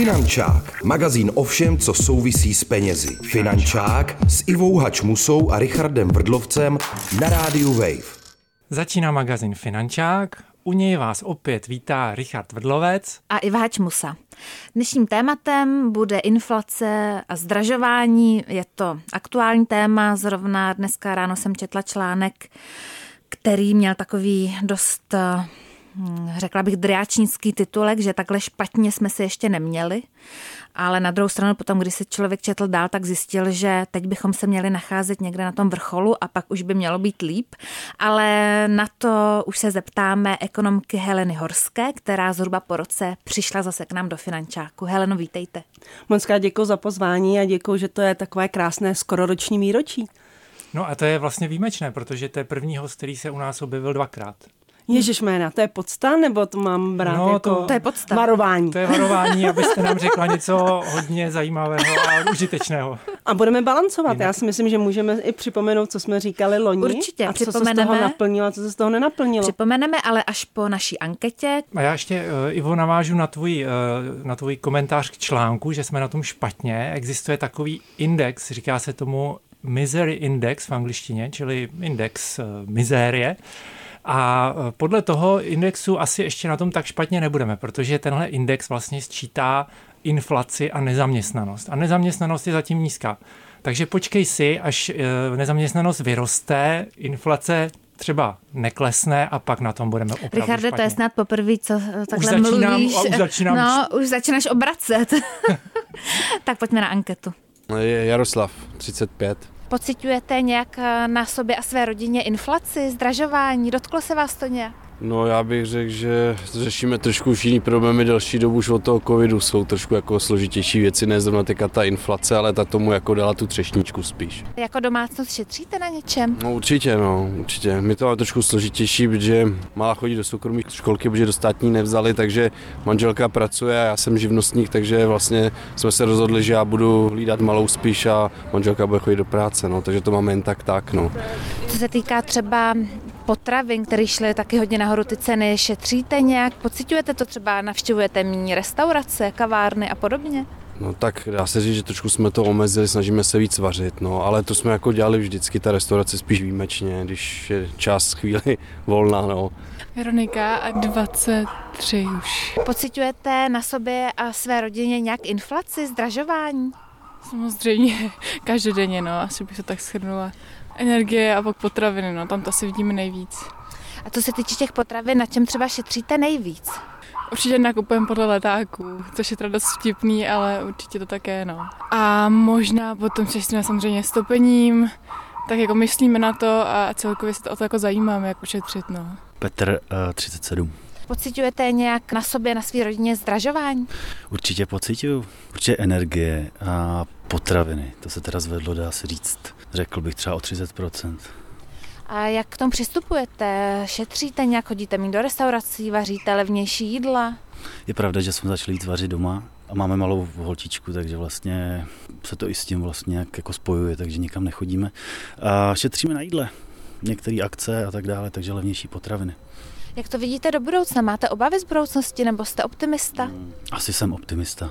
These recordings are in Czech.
Finančák, magazín o všem, co souvisí s penězi. Finančák s Ivou Hačmusou a Richardem Vrdlovcem na rádiu Wave. Začíná magazín Finančák, u něj vás opět vítá Richard Vrdlovec a Iva Hačmusa. Dnešním tématem bude inflace a zdražování. Je to aktuální téma, zrovna dneska ráno jsem četla článek, který měl takový dost řekla bych, driáčnický titulek, že takhle špatně jsme se ještě neměli. Ale na druhou stranu potom, když se člověk četl dál, tak zjistil, že teď bychom se měli nacházet někde na tom vrcholu a pak už by mělo být líp. Ale na to už se zeptáme ekonomky Heleny Horské, která zhruba po roce přišla zase k nám do finančáku. Heleno, vítejte. Moc děkuji za pozvání a děkuji, že to je takové krásné skororoční výročí. No a to je vlastně výjimečné, protože to je první host, který se u nás objevil dvakrát. Ježíš jména, to je podsta, nebo to mám brát no, jako to, to je podsta. varování? To je varování, abyste nám řekla něco hodně zajímavého a užitečného. A budeme balancovat. Jinak. Já si myslím, že můžeme i připomenout, co jsme říkali loni. Určitě, a co se z toho naplnilo a co se z toho nenaplnilo. Připomeneme, ale až po naší anketě. A já ještě, uh, Ivo, navážu na tvůj, uh, na tvůj komentář k článku, že jsme na tom špatně. Existuje takový index, říká se tomu Misery Index v angličtině, čili index uh, mizérie. A e, podle toho indexu asi ještě na tom tak špatně nebudeme, protože tenhle index vlastně sčítá inflaci a nezaměstnanost. A nezaměstnanost je zatím nízká. Takže počkej si, až e, nezaměstnanost vyroste, inflace třeba neklesne a pak na tom budeme opravdu Richarde, špatně. to je snad poprvé, co takhle už začínám, mluvíš. A už začínám. No, už začínáš obracet. tak pojďme na anketu. Jaroslav, 35. Pociťujete nějak eh, na sobě a své rodině inflaci, zdražování? Dotklo se vás to nějak? No já bych řekl, že řešíme trošku už jiný problémy delší dobu už od toho covidu. Jsou trošku jako složitější věci, ne zrovna teďka ta inflace, ale ta tomu jako dala tu třešničku spíš. Jako domácnost šetříte na něčem? No určitě, no, určitě. My to máme trošku složitější, protože malá chodí do soukromých školky, protože do státní nevzali, takže manželka pracuje a já jsem živnostník, takže vlastně jsme se rozhodli, že já budu hlídat malou spíš a manželka bude chodit do práce, no, takže to máme jen tak tak, no. Co se týká třeba potravin, které šly taky hodně nahoru ty ceny, šetříte nějak? Pocitujete to třeba, navštěvujete méně restaurace, kavárny a podobně? No tak dá se říct, že trošku jsme to omezili, snažíme se víc vařit, no, ale to jsme jako dělali vždycky, ta restaurace spíš výjimečně, když je čas chvíli volná, no. Veronika a 23 už. Pocitujete na sobě a své rodině nějak inflaci, zdražování? Samozřejmě, každodenně, no, asi bych se tak shrnula energie a pak potraviny, no, tam to asi vidíme nejvíc. A co se týče těch potravin, na čem třeba šetříte nejvíc? Určitě nakupujeme podle letáků, což je teda dost vtipný, ale určitě to také, no. A možná potom šetříme samozřejmě stopením, tak jako myslíme na to a celkově se to o to jako zajímáme, jak ušetřit, no. Petr, uh, 37. Pocitujete nějak na sobě, na své rodině zdražování? Určitě pocituju. Určitě energie a potraviny. To se teda zvedlo, dá se říct, řekl bych třeba o 30%. A jak k tomu přistupujete? Šetříte nějak, chodíte mít do restaurací, vaříte levnější jídla? Je pravda, že jsme začali jít vařit doma a máme malou holčičku, takže vlastně se to i s tím vlastně nějak jako spojuje, takže nikam nechodíme. A šetříme na jídle, některé akce a tak dále, takže levnější potraviny. Jak to vidíte do budoucna? Máte obavy z budoucnosti nebo jste optimista? Asi jsem optimista.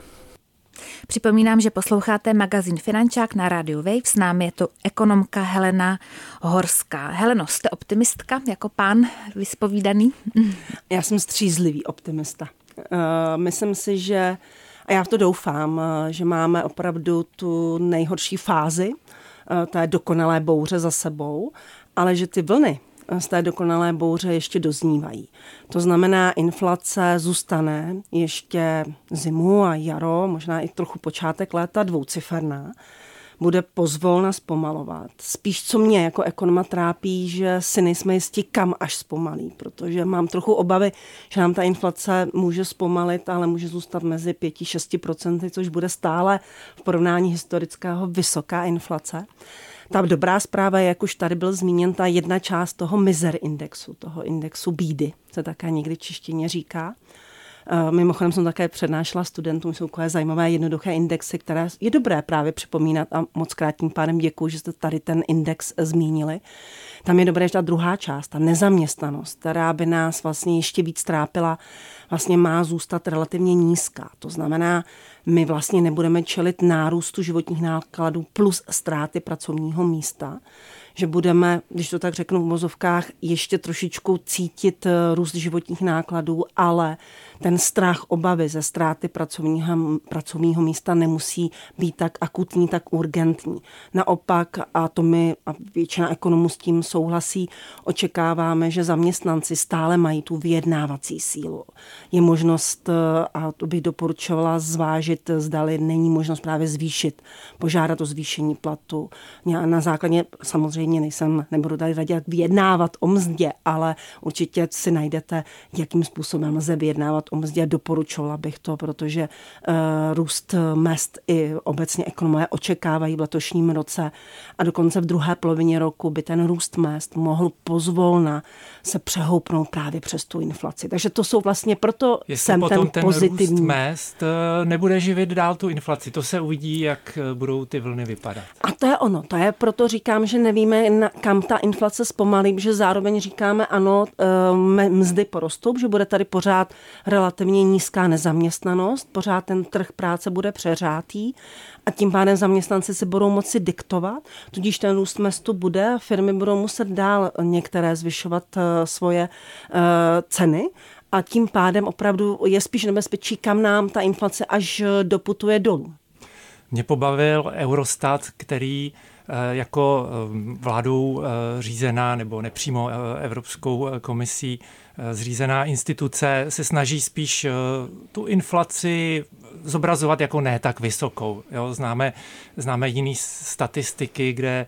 Připomínám, že posloucháte magazín Finančák na rádiu Wave. S námi je to ekonomka Helena Horská. Heleno, jste optimistka jako pán vyspovídaný? Já jsem střízlivý optimista. Uh, myslím si, že, a já v to doufám, eh, že máme opravdu tu nejhorší fázi uh, té dokonalé bouře za sebou, ale že ty vlny, z té dokonalé bouře ještě doznívají. To znamená, inflace zůstane ještě zimu a jaro, možná i trochu počátek léta dvouciferná bude pozvolna zpomalovat. Spíš co mě jako ekonoma trápí, že si nejsme jistí, kam až zpomalí, protože mám trochu obavy, že nám ta inflace může zpomalit, ale může zůstat mezi 5-6%, což bude stále v porovnání historického vysoká inflace. Ta dobrá zpráva je, jak už tady byl zmíněn, ta jedna část toho miser indexu, toho indexu bídy, se také někdy češtině říká, Mimochodem jsem také přednášela studentům, jsou takové zajímavé jednoduché indexy, které je dobré právě připomínat a moc krát tím pádem děkuji, že jste tady ten index zmínili. Tam je dobré, že ta druhá část, ta nezaměstnanost, která by nás vlastně ještě víc trápila, vlastně má zůstat relativně nízká. To znamená, my vlastně nebudeme čelit nárůstu životních nákladů plus ztráty pracovního místa, že budeme, když to tak řeknu v mozovkách, ještě trošičku cítit eh, růst životních nákladů, ale ten strach, obavy ze ztráty pracovního, pracovního místa nemusí být tak akutní, tak urgentní. Naopak, a to my, a většina ekonomů s tím souhlasí, očekáváme, že zaměstnanci stále mají tu vyjednávací sílu. Je možnost, a to bych doporučovala zvážit, zdali není možnost právě zvýšit, požádat o zvýšení platu. Na základě, samozřejmě nejsem, nebudu tady radit, jak vyjednávat o mzdě, ale určitě si najdete, jakým způsobem lze vyjednávat o mzdě. Doporučovala bych to, protože uh, růst mest i obecně ekonomové očekávají v letošním roce a dokonce v druhé polovině roku by ten růst mest mohl pozvolna se přehoupnout právě přes tu inflaci. Takže to jsou vlastně, proto Jestli jsem potom ten, ten pozitivní. Růst mest eh, nebude živit dál tu inflaci. To se uvidí, jak eh, budou ty vlny vypadat. A to je ono. To je proto říkám, že nevíme, kam ta inflace zpomalí, že zároveň říkáme, ano, mzdy porostou, že bude tady pořád relativně nízká nezaměstnanost, pořád ten trh práce bude přeřátý a tím pádem zaměstnanci si budou moci diktovat, tudíž ten růst mestu bude a firmy budou muset dál některé zvyšovat uh, svoje uh, ceny a tím pádem opravdu je spíš nebezpečí, kam nám ta inflace až doputuje dolů. Mě pobavil Eurostat, který Eh, jako eh, vládou eh, řízená nebo nepřímo Evropskou komisí zřízená instituce se snaží spíš tu inflaci zobrazovat jako ne tak vysokou. Jo? Známe, známe jiné statistiky, kde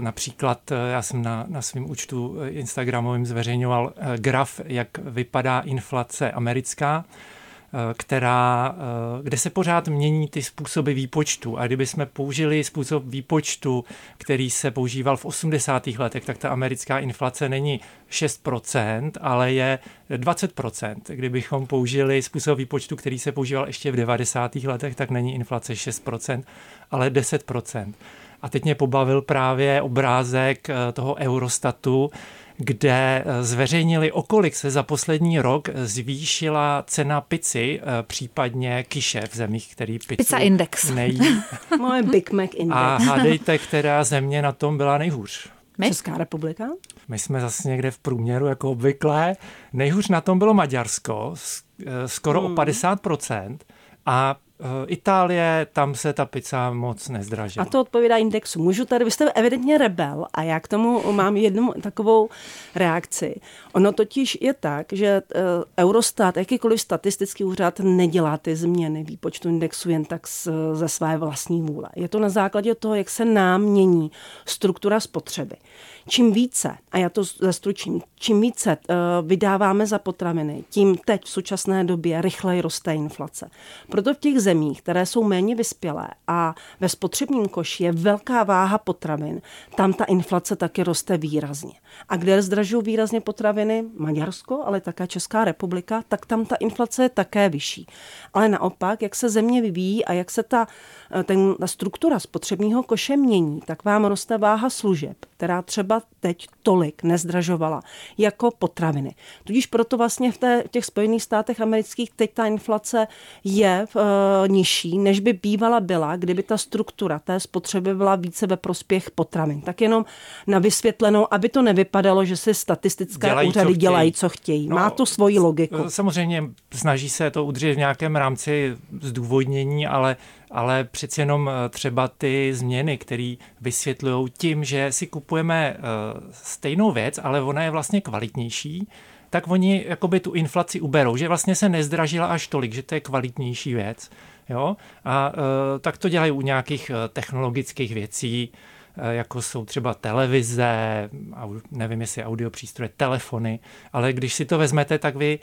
Například já jsem na, na svém účtu Instagramovým zveřejňoval graf, jak vypadá inflace americká Eh, která, eh, kde se pořád mění ty způsoby výpočtu. A kdyby jsme použili způsob výpočtu, který se používal v 80. letech, tak ta americká inflace není 6%, ale je 20%. Kdybychom použili způsob výpočtu, který se používal ještě v 90. letech, tak není inflace 6%, ale 10%. A teď mě pobavil právě obrázek eh, toho Eurostatu, kde eh, zveřejnili, okolik se za poslední rok zvýšila cena pici, eh, případně kiše v zemích, který pizzu Pizza Index. nejí. Moje Big Mac Index. A hádejte, která země na tom byla nejhůř. My? Česká republika? My jsme zase někde v průměru, jako obvykle. Nejhůř na tom bylo Maďarsko, skoro hmm. o 50%. A Itálie, tam se ta pizza moc nezdražila. A to odpovídá indexu. Můžu tady, vy jste evidentně rebel a já k tomu mám jednu takovou reakci. Ono totiž je tak, že eh, Eurostat, jakýkoliv statistický úřad nedělá ty změny výpočtu indexu jen tak ze své vlastní vůle. Je to na základě toho, jak se nám mění struktura spotřeby. Čím více, a já to zestručím, čím více uh, vydáváme za potraviny, tím teď v současné době rychleji roste inflace. Proto v těch zemích, které jsou méně vyspělé a ve spotřebním koši je velká váha potravin, tam ta inflace taky roste výrazně. A kde zdražují výrazně potraviny, Maďarsko, ale také Česká republika, tak tam ta inflace je také vyšší. Ale naopak, jak se země vyvíjí a jak se ta, eh, ten, ta struktura spotřebního koše mění, tak vám roste váha služeb, která třeba teď tolik nezdražovala jako potraviny. Tudíž proto vlastně v, té, v těch Spojených státech amerických teď ta inflace je uh, nižší, než by bývala byla, kdyby ta struktura té spotřeby byla více ve prospěch potravin. Tak jenom na vysvětlenou, aby to nevypadalo, že si statistické dělají, úřady co dělají, co chtějí. No, Má to svoji logiku. Samozřejmě snaží se to udržet v nějakém rámci zdůvodnění, ale ale přeci jenom eh, třeba ty změny, které vysvětlují tím, že si kupujeme eh, stejnou věc, ale ona je vlastně kvalitnější, tak oni jakoby tu inflaci uberou, že vlastně se nezdražila až tolik, že to je kvalitnější věc. Jo? A e, tak to dělají u nějakých technologických věcí, jako jsou třeba televize, nevím jestli audio přístroje, telefony, ale když si to vezmete, tak vy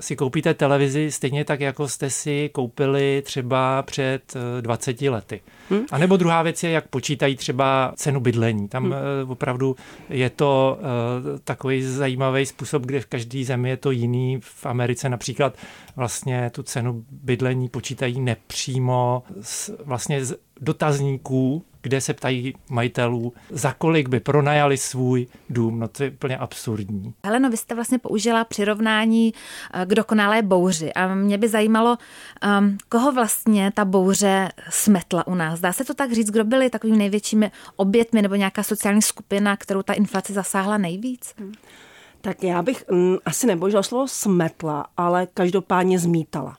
si koupíte televizi stejně tak, jako jste si koupili třeba před 20 lety. Hmm. A nebo druhá věc je, jak počítají třeba cenu bydlení. Tam hmm. opravdu je to takový zajímavý způsob, kde v každé zemi je to jiný. V Americe například vlastně tu cenu bydlení počítají nepřímo z, vlastně z dotazníků, kde se ptají majitelů, za kolik by pronajali svůj dům. No to je úplně absurdní. Heleno, vy jste vlastně použila přirovnání eh, k dokonalé bouři a mě by zajímalo, um, koho vlastně ta bouře smetla u nás. Dá se to tak říct, kdo byli takovými největšími obětmi nebo nějaká sociální skupina, kterou ta inflace zasáhla nejvíc? Hmm. Tak já bych mm, asi nebožila slovo smetla, ale každopádně zmítala.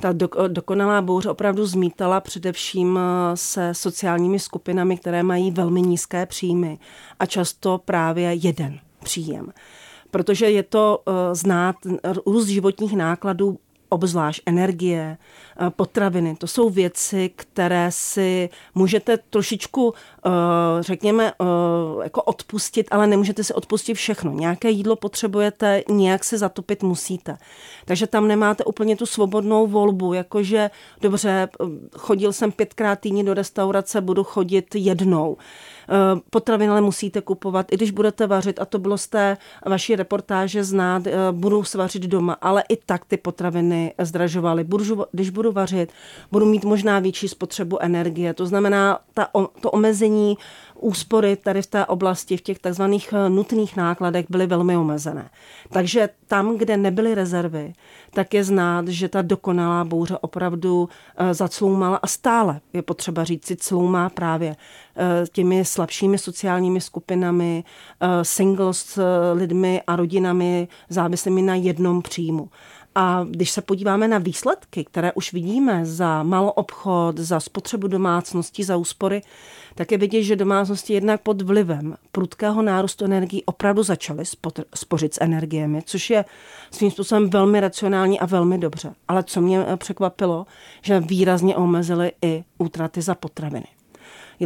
Ta do, dokonalá bouře opravdu zmítala především eh, se sociálními skupinami, které mají velmi nízké příjmy a často právě jeden příjem. Protože je to uh, znát růst životních nákladů obzvlášť energie, eh, potraviny. To jsou věci, které si můžete trošičku, eh, řekněme, eh, jako odpustit, ale nemůžete si odpustit všechno. Nějaké jídlo potřebujete, nějak se zatopit musíte. Takže tam nemáte úplně tu svobodnou volbu, jakože dobře, chodil jsem pětkrát týdně do restaurace, budu chodit jednou. Potraviny ale musíte kupovat, i když budete vařit, a to bylo z té vaší reportáže znát, budu svařit doma, ale i tak ty potraviny zdražovaly. Budu, když budu vařit, budu mít možná větší spotřebu energie. To znamená, ta, to omezení úspory tady v té oblasti, v těch takzvaných eh, nutných nákladech byly velmi omezené. Takže tam, kde nebyly rezervy, tak je znát, že ta dokonalá bouře opravdu eh, zacloumala a stále je potřeba říct si cloumá právě eh, těmi slabšími sociálními skupinami, singles lidmi a rodinami závislými na jednom příjmu. A když se podíváme na výsledky, které už vidíme za maloobchod, za spotřebu domácností, za úspory, tak je vidět, že domácnosti jednak pod vlivem prudkého nárůstu energií opravdu začaly spořit s energiemi, což je svým způsobem velmi racionální a velmi dobře. Ale co mě překvapilo, že výrazně omezily i útraty za potraviny.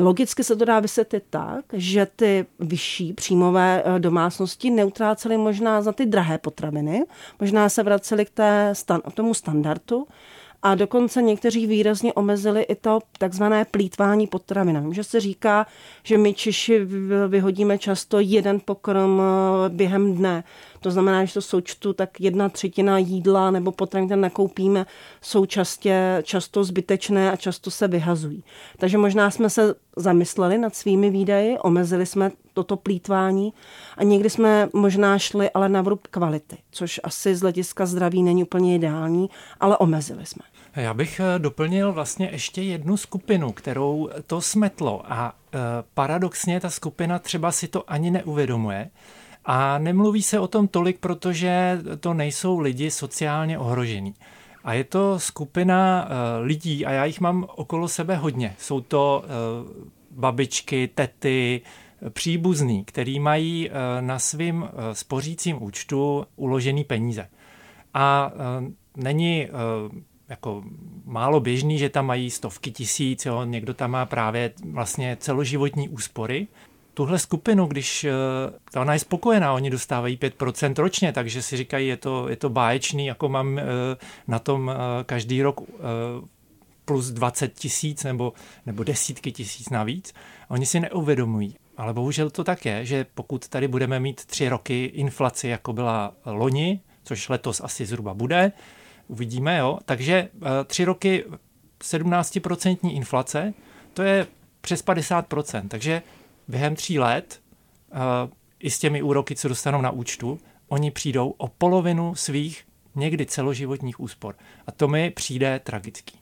Logicky se to dá vysvětlit tak, že ty vyšší příjmové eh, domácnosti neutrácely možná za ty drahé potraviny, možná se vraceli k té, tomu standardu, a dokonce někteří výrazně omezili i to takzvané plítvání potravinami. Že se říká, že my Češi vyhodíme často jeden pokrm eh, během dne. To znamená, že to součtu, tak jedna třetina jídla nebo potravin, které nakoupíme, jsou častě, často zbytečné a často se vyhazují. Takže možná jsme se zamysleli nad svými výdaji, omezili jsme toto plítvání a někdy jsme možná šli ale na vrub kvality, což asi z hlediska zdraví není úplně ideální, ale omezili jsme. Já bych eh, doplnil vlastně ještě jednu skupinu, kterou to smetlo a eh, paradoxně ta skupina třeba si to ani neuvědomuje, a nemluví se o tom tolik, protože to nejsou lidi sociálně ohrožení. A je to skupina uh, lidí, a já jich mám okolo sebe hodně. Jsou to uh, babičky, tety, příbuzný, který mají uh, na svým spořícím účtu uložený peníze. A není jako málo běžný, že tam mají stovky tisíc, jo, někdo tam má právě vlastně celoživotní úspory tuhle skupinu, když ta ona je spokojená, oni dostávají 5% ročně, takže si říkají, je to, je to báječný, jako mám eh, na tom eh, každý rok eh, plus 20 tisíc nebo, nebo desítky tisíc navíc. Oni si neuvědomují. Ale bohužel to tak je, že pokud tady budeme mít tři roky inflaci, jako byla loni, což letos asi zhruba bude, uvidíme, jo. Takže tři roky 17% inflace, to je přes 50%. Takže během tří let uh, i s těmi úroky, co dostanou na účtu, oni přijdou o polovinu svých někdy celoživotních úspor. A to mi přijde tragický.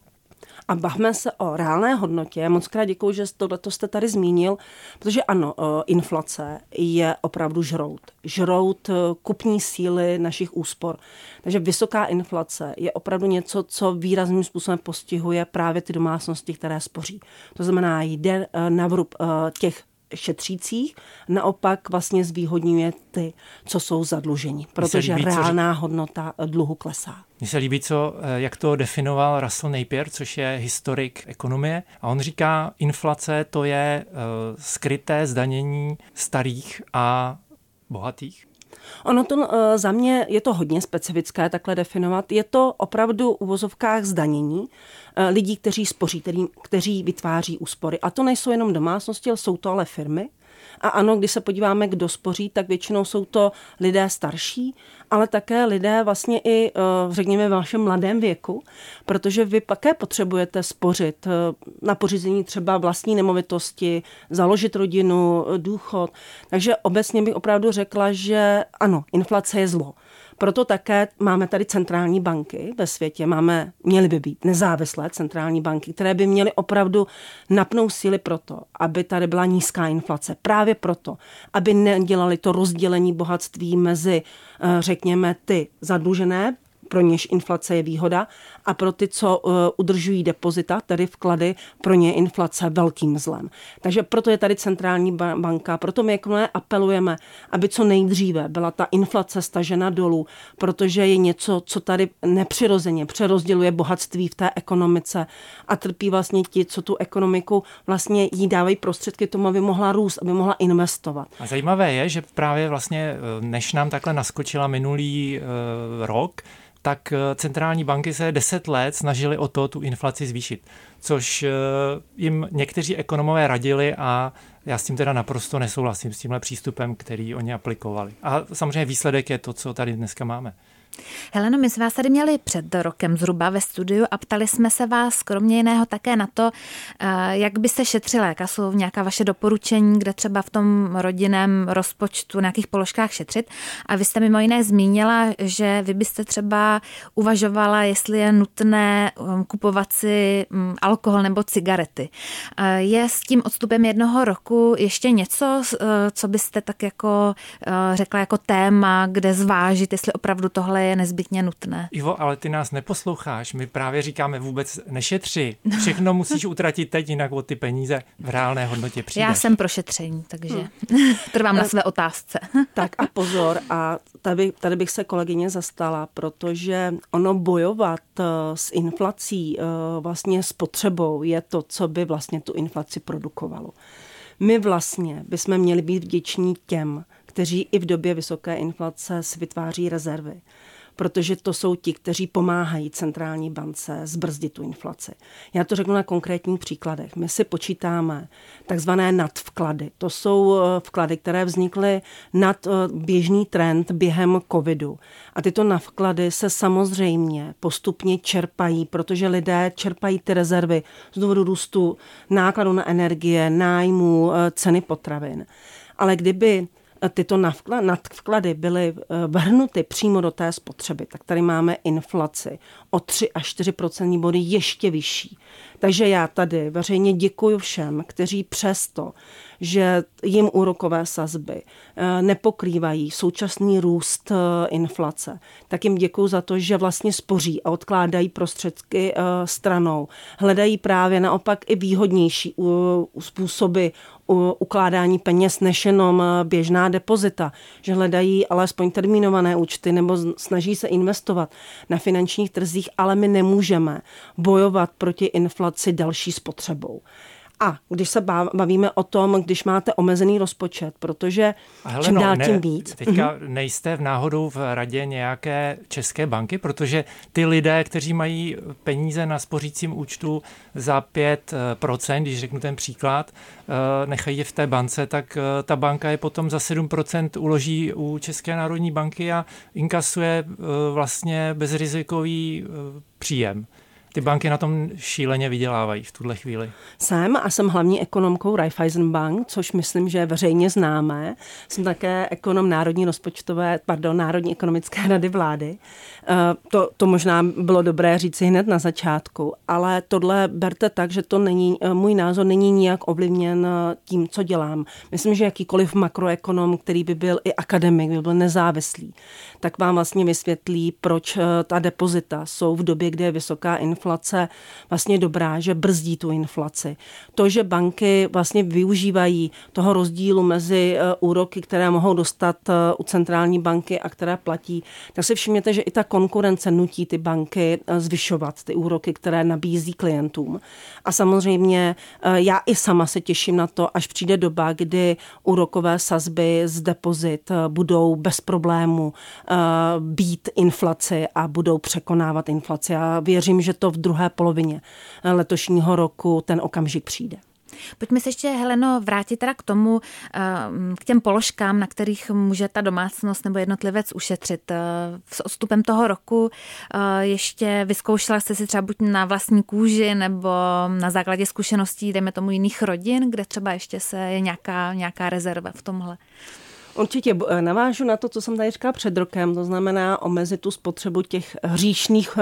A bavme se o reálné hodnotě. Moc krát děkuji, že tohle jste tady zmínil, protože ano, inflace je opravdu žrout. Žrout e, kupní síly našich úspor. Takže vysoká inflace je opravdu něco, co výrazným způsobem postihuje právě ty domácnosti, které spoří. To znamená, jde na vrub těch šetřících, naopak vlastně zvýhodňuje ty, co jsou zadlužení, protože líbí, reálná hodnota dluhu klesá. Mně se líbí, co, eh, jak to definoval Russell Napier, což je historik ekonomie. A on říká, inflace to je uh, skryté zdanění starých a bohatých. Ono to uh, za mě je to hodně specifické takhle definovat. Je to opravdu u vozovkách zdanění uh, lidí, kteří spoří, kteří vytváří úspory. A to nejsou jenom domácnosti, ale jsou to ale firmy. A ano, když se podíváme, kdo spoří, tak většinou jsou to lidé starší, ale také lidé vlastně i, eh, řekněme, v vašem mladém věku, protože vy také potřebujete spořit eh, na pořízení třeba vlastní nemovitosti, založit rodinu, důchod. Takže obecně bych opravdu řekla, že ano, inflace je zlo. Proto také máme tady centrální banky ve světě, máme, měly by být nezávislé centrální banky, které by měly opravdu napnout síly proto, aby tady byla nízká inflace. Právě proto, aby nedělali to rozdělení bohatství mezi, eh, řekněme, ty zadlužené pro něž inflace je výhoda a pro ty, co uh, udržují depozita, tedy vklady, pro ně je inflace velkým zlem. Takže proto je tady centrální banka, proto my jako apelujeme, aby co nejdříve byla ta inflace stažena dolů, protože je něco, co tady nepřirozeně přerozděluje bohatství v té ekonomice a trpí vlastně ti, co tu ekonomiku vlastně jí dávají prostředky tomu, aby mohla růst, aby mohla investovat. A zajímavé je, že právě vlastně, eh, než nám takhle naskočila minulý uh, rok, tak eh, centrální banky se 10 let snažily o to tu inflaci zvýšit, což eh, jim někteří ekonomové radili a já s tím teda naprosto nesouhlasím s tímhle přístupem, který oni aplikovali. A samozřejmě výsledek je to, co tady dneska máme. Heleno, my jsme vás tady měli před rokem zhruba ve studiu a ptali jsme se vás kromě jiného také na to, eh, jak byste šetřila, jaká jsou nějaká vaše doporučení, kde třeba v tom rodinném rozpočtu, na nějakých položkách šetřit. A vy jste mimo jiné zmínila, že vy byste třeba uvažovala, jestli je nutné um, kupovat si um, alkohol nebo cigarety. Eh, je s tím odstupem jednoho roku ještě něco, eh, co byste tak jako řekla jako téma, kde zvážit, jestli opravdu tohle je nezbytně nutné. Ivo, ale ty nás neposloucháš. My právě říkáme vůbec nešetři. Všechno musíš utratit teď, jinak o ty peníze v reálné hodnotě přijdeš. Já jsem pro šetření, takže hmm. trvám na své otázce. tak a pozor, a tady, tady bych se kolegyně zastala, protože ono bojovat eh, s inflací, eh, vlastně s potřebou, je to, co by vlastně tu inflaci produkovalo. My vlastně bychom měli být vděční těm, kteří i v době vysoké inflace si vytváří rezervy protože to jsou ti, kteří pomáhají centrální bance zbrzdit tu inflaci. Já to řeknu na konkrétních příkladech. My si počítáme takzvané nadvklady. To jsou eh, vklady, které vznikly nad eh, běžný trend během covidu. A tyto nadvklady se samozřejmě postupně čerpají, protože lidé čerpají ty rezervy z důvodu růstu nákladu na energie, nájmu, eh, ceny potravin. Ale kdyby tyto nadvklady byly eh, vrhnuty přímo do té spotřeby, tak tady máme inflaci o 3 až 4 body ještě vyšší. Takže já tady veřejně děkuji všem, kteří přesto, že jim úrokové sazby eh, nepokrývají současný růst eh, inflace, tak jim děkuji za to, že vlastně spoří a odkládají prostředky stranou. Hledají právě naopak i výhodnější způsoby ukládání peněz než jenom eh, běžná depozita, že hledají alespoň termínované účty nebo snaží se investovat na finančních trzích, ale my nemůžeme bojovat proti inflaci další spotřebou. A když se bavíme o tom, když máte omezený rozpočet, protože Hele, čím no, dál tím víc. Teďka uh-huh. nejste v náhodou v radě nějaké české banky, protože ty lidé, kteří mají peníze na spořícím účtu za 5%, když řeknu ten příklad, eh, nechají je v té bance, tak eh, ta banka je potom za 7% uloží u České národní banky a inkasuje eh, vlastně bezrizikový příjem ty banky na tom šíleně vydělávají v tuhle chvíli. Jsem a jsem hlavní ekonomkou Raiffeisen Bank, což myslím, že je veřejně známé. Jsem také ekonom Národní rozpočtové, pardon, Národní ekonomické rady vlády. Eh, to, to možná bylo dobré říci hned na začátku, ale tohle berte tak, že to není, eh, můj názor není nijak ovlivněn eh, tím, co dělám. Myslím, že jakýkoliv makroekonom, který by byl i akademik, by byl nezávislý, tak vám vlastně vysvětlí, proč ta depozita jsou v době, kde je vysoká inflace inflace vlastně dobrá, že brzdí tu inflaci. To, že banky vlastně využívají toho rozdílu mezi eh, úroky, které mohou dostat eh, u centrální banky a které platí, tak si všimněte, že i ta konkurence nutí ty banky zvyšovat ty úroky, které nabízí klientům. A samozřejmě já i sama se těším na to, až přijde doba, kdy úrokové sazby z depozit budou bez problému být inflaci a budou překonávat inflaci. A věřím, že to v druhé polovině letošního roku ten okamžik přijde. Pojďme se ještě, Heleno, vrátit teda k tomu, eh, k těm položkám, na kterých může ta domácnost nebo jednotlivec ušetřit. Eh, s odstupem toho roku eh, ještě vyzkoušela jste si třeba buď na vlastní kůži nebo na základě zkušeností, dejme tomu jiných rodin, kde třeba ještě se je nějaká, nějaká rezerva v tomhle. Určitě navážu na to, co jsem tady říkala před rokem, to znamená omezit tu spotřebu těch hříšných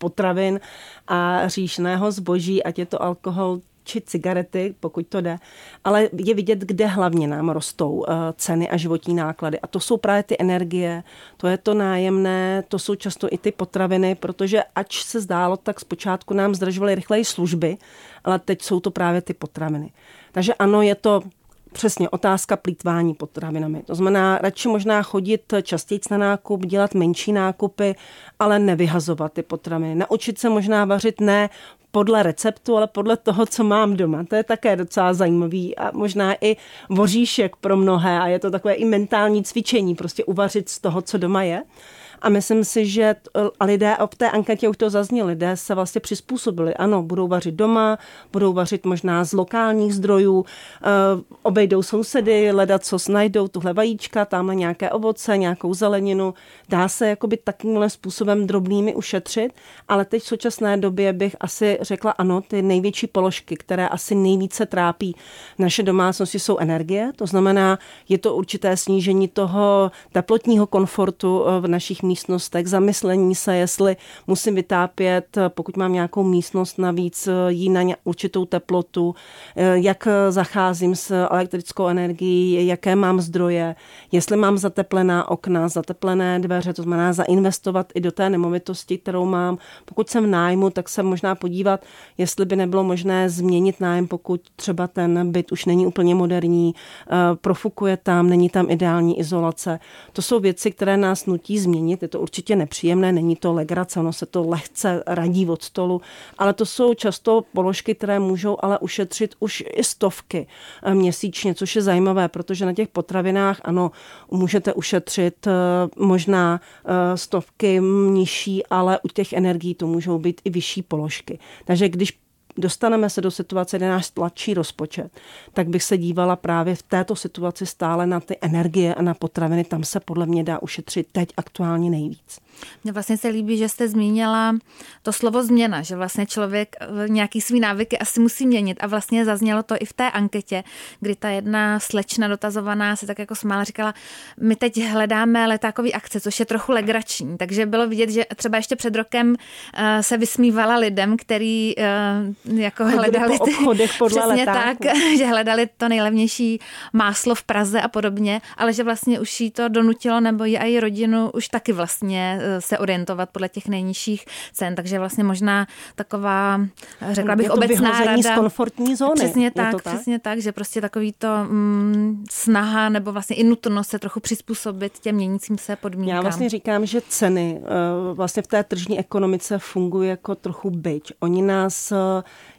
potravin a hříšného zboží, ať je to alkohol, či cigarety, pokud to jde, ale je vidět, kde hlavně nám rostou eh, ceny a životní náklady. A to jsou právě ty energie, to je to nájemné, to jsou často i ty potraviny, protože ač se zdálo, tak zpočátku nám zdražovaly rychleji služby, ale teď jsou to právě ty potraviny. Takže ano, je to Přesně, otázka plítvání potravinami. To znamená, radši možná chodit častěji na nákup, dělat menší nákupy, ale nevyhazovat ty potraviny. Naučit se možná vařit ne podle receptu, ale podle toho, co mám doma. To je také docela zajímavý a možná i voříšek pro mnohé a je to takové i mentální cvičení, prostě uvařit z toho, co doma je. A myslím si, že a lidé, v té anketě už to zaznělo, lidé se vlastně přizpůsobili. Ano, budou vařit doma, budou vařit možná z lokálních zdrojů, eh, obejdou sousedy, ledat, co najdou, tuhle vajíčka, tamhle nějaké ovoce, nějakou zeleninu. Dá se jakoby takovýmhle způsobem drobnými ušetřit, ale teď v současné době bych asi řekla ano, ty největší položky, které asi nejvíce trápí naše domácnosti, jsou energie. To znamená, je to určité snížení toho teplotního komfortu eh, v našich místnostech, zamyslení se, jestli musím vytápět, pokud mám nějakou místnost navíc, jí na určitou teplotu, eh, jak zacházím s elektrickou energií, jaké mám zdroje, jestli mám zateplená okna, zateplené dveře, to znamená zainvestovat i do té nemovitosti, kterou mám. Pokud jsem v nájmu, tak se možná podívat, jestli by nebylo možné změnit nájem, pokud třeba ten byt už není úplně moderní, eh, profukuje tam, není tam ideální izolace. To jsou věci, které nás nutí změnit je to určitě nepříjemné, není to legrace, ono se to lehce radí od stolu, ale to jsou často položky, které můžou ale ušetřit už i stovky eh, měsíčně, což je zajímavé, protože na těch potravinách, ano, můžete ušetřit eh, možná eh, stovky nižší, ale u těch energií to můžou být i vyšší položky. Takže když dostaneme se do situace, kde náš tlačí rozpočet, tak bych se dívala právě v této situaci stále na ty energie a na potraviny. Tam se podle mě dá ušetřit teď aktuálně nejvíc. Mně vlastně se líbí, že jste zmínila to slovo změna, že vlastně člověk eh, nějaký svý návyky asi musí měnit a vlastně zaznělo to i v té anketě, kdy ta jedna slečna dotazovaná se tak jako smála, říkala, my teď hledáme letákový akce, což je trochu legrační, takže bylo vidět, že třeba ještě před rokem eh, se vysmívala lidem, který eh, jako hledali po obchodech podle přesně letáku. tak, že hledali to nejlevnější máslo v Praze a podobně, ale že vlastně už jí to donutilo nebo i i rodinu už taky vlastně se orientovat podle těch nejnižších cen, takže vlastně možná taková, řekla bych, je to obecná rada. z komfortní zóny. Přesně tak, tak, přesně tak, že prostě takový to mm, snaha nebo vlastně i nutnost se trochu přizpůsobit těm měnícím se podmínkám. Já vlastně říkám, že ceny eh, vlastně v té tržní ekonomice fungují jako trochu byč. Oni nás eh,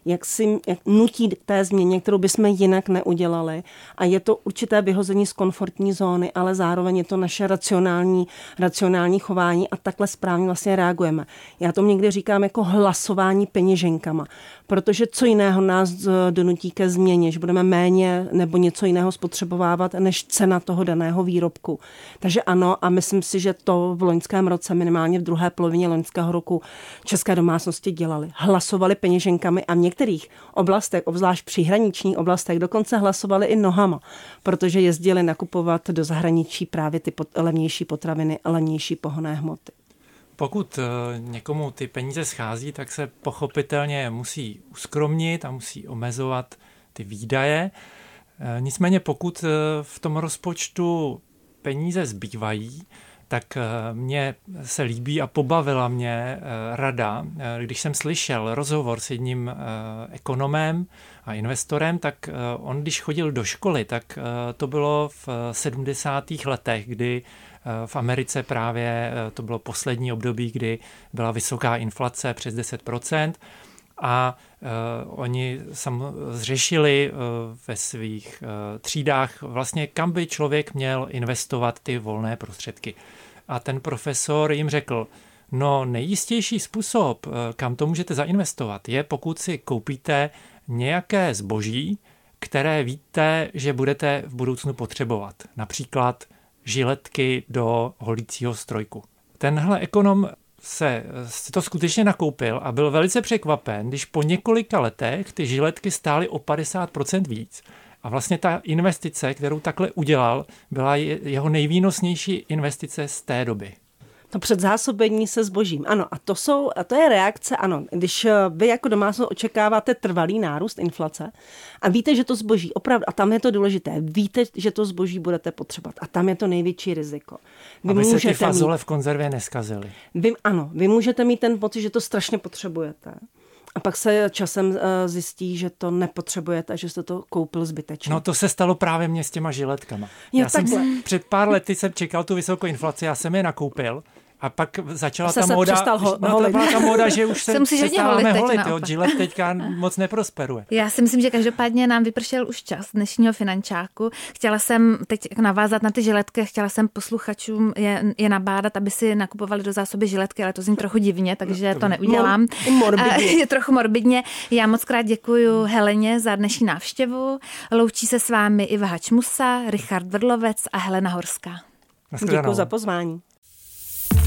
jak si jak nutí k té změně, kterou bychom jinak neudělali. A je to určité vyhození z komfortní zóny, ale zároveň je to naše racionální, racionální chování a takhle správně vlastně reagujeme. Já to někdy říkám jako hlasování peněženkama, protože co jiného nás donutí ke změně, že budeme méně nebo něco jiného spotřebovávat než cena toho daného výrobku. Takže ano, a myslím si, že to v loňském roce, minimálně v druhé polovině loňského roku, české domácnosti dělali. Hlasovali peněženkami a mě některých oblastech, obzvlášť příhraničních oblastech, dokonce hlasovali i nohama, protože jezdili nakupovat do zahraničí právě ty levnější potraviny a levnější pohonné hmoty. Pokud eh, někomu ty peníze schází, tak se pochopitelně musí uskromnit a musí omezovat ty výdaje. Eh, nicméně pokud eh, v tom rozpočtu peníze zbývají, tak eh, mně se líbí a pobavila mě eh, rada, eh, když jsem slyšel rozhovor s jedním ekonomem a investorem, tak on, když chodil do školy, tak to bylo v 70. letech, kdy v Americe právě to bylo poslední období, kdy byla vysoká inflace přes 10% a uh, oni sam zřešili uh, ve svých uh, třídách vlastně, kam by člověk měl investovat ty volné prostředky. A ten profesor jim řekl, no nejistější způsob, uh, kam to můžete zainvestovat, je pokud si koupíte nějaké zboží, které víte, že budete v budoucnu potřebovat. Například žiletky do holícího strojku. Tenhle ekonom se si to skutečně nakoupil a byl velice překvapen, když po několika letech ty žiletky stály o 50% víc. A vlastně ta investice, kterou takhle udělal, byla jeho nejvýnosnější investice z té doby. To předzásobení se zbožím. Ano, a to, jsou, a to je reakce, ano, když eh, vy jako domácnost očekáváte trvalý nárůst inflace a víte, že to zboží, opravdu, a tam je to důležité, víte, že to zboží budete potřebovat a tam je to největší riziko. Vy Aby se ty fazole mít, v konzervě neskazily. Vy, ano, vy můžete mít ten pocit, že to strašně potřebujete. A pak se časem eh, zjistí, že to nepotřebujete, že jste to koupil zbytečně. No to se stalo právě mě s těma žiletkama. Jo, já takhle. jsem před pár lety jsem čekal tu vysokou inflaci, já jsem je nakoupil a pak začala ta móda, ho, no, to byla ta móda, že už se, se přestáváme holit, jo, Gillette teďka moc neprosperuje. Já si myslím, že každopádně nám vypršel už čas dnešního finančáku. Chtěla jsem teď navázat na ty žiletky, chtěla jsem posluchačům je, je nabádat, aby si nakupovali do zásoby žiletky, ale to zní trochu divně, takže to neudělám. Morbidně. Je trochu morbidně. Já moc krát děkuji Heleně za dnešní návštěvu. Loučí se s vámi Iva Hačmusa, Richard Vrlovec a Helena Horská. Děkuji za pozvání.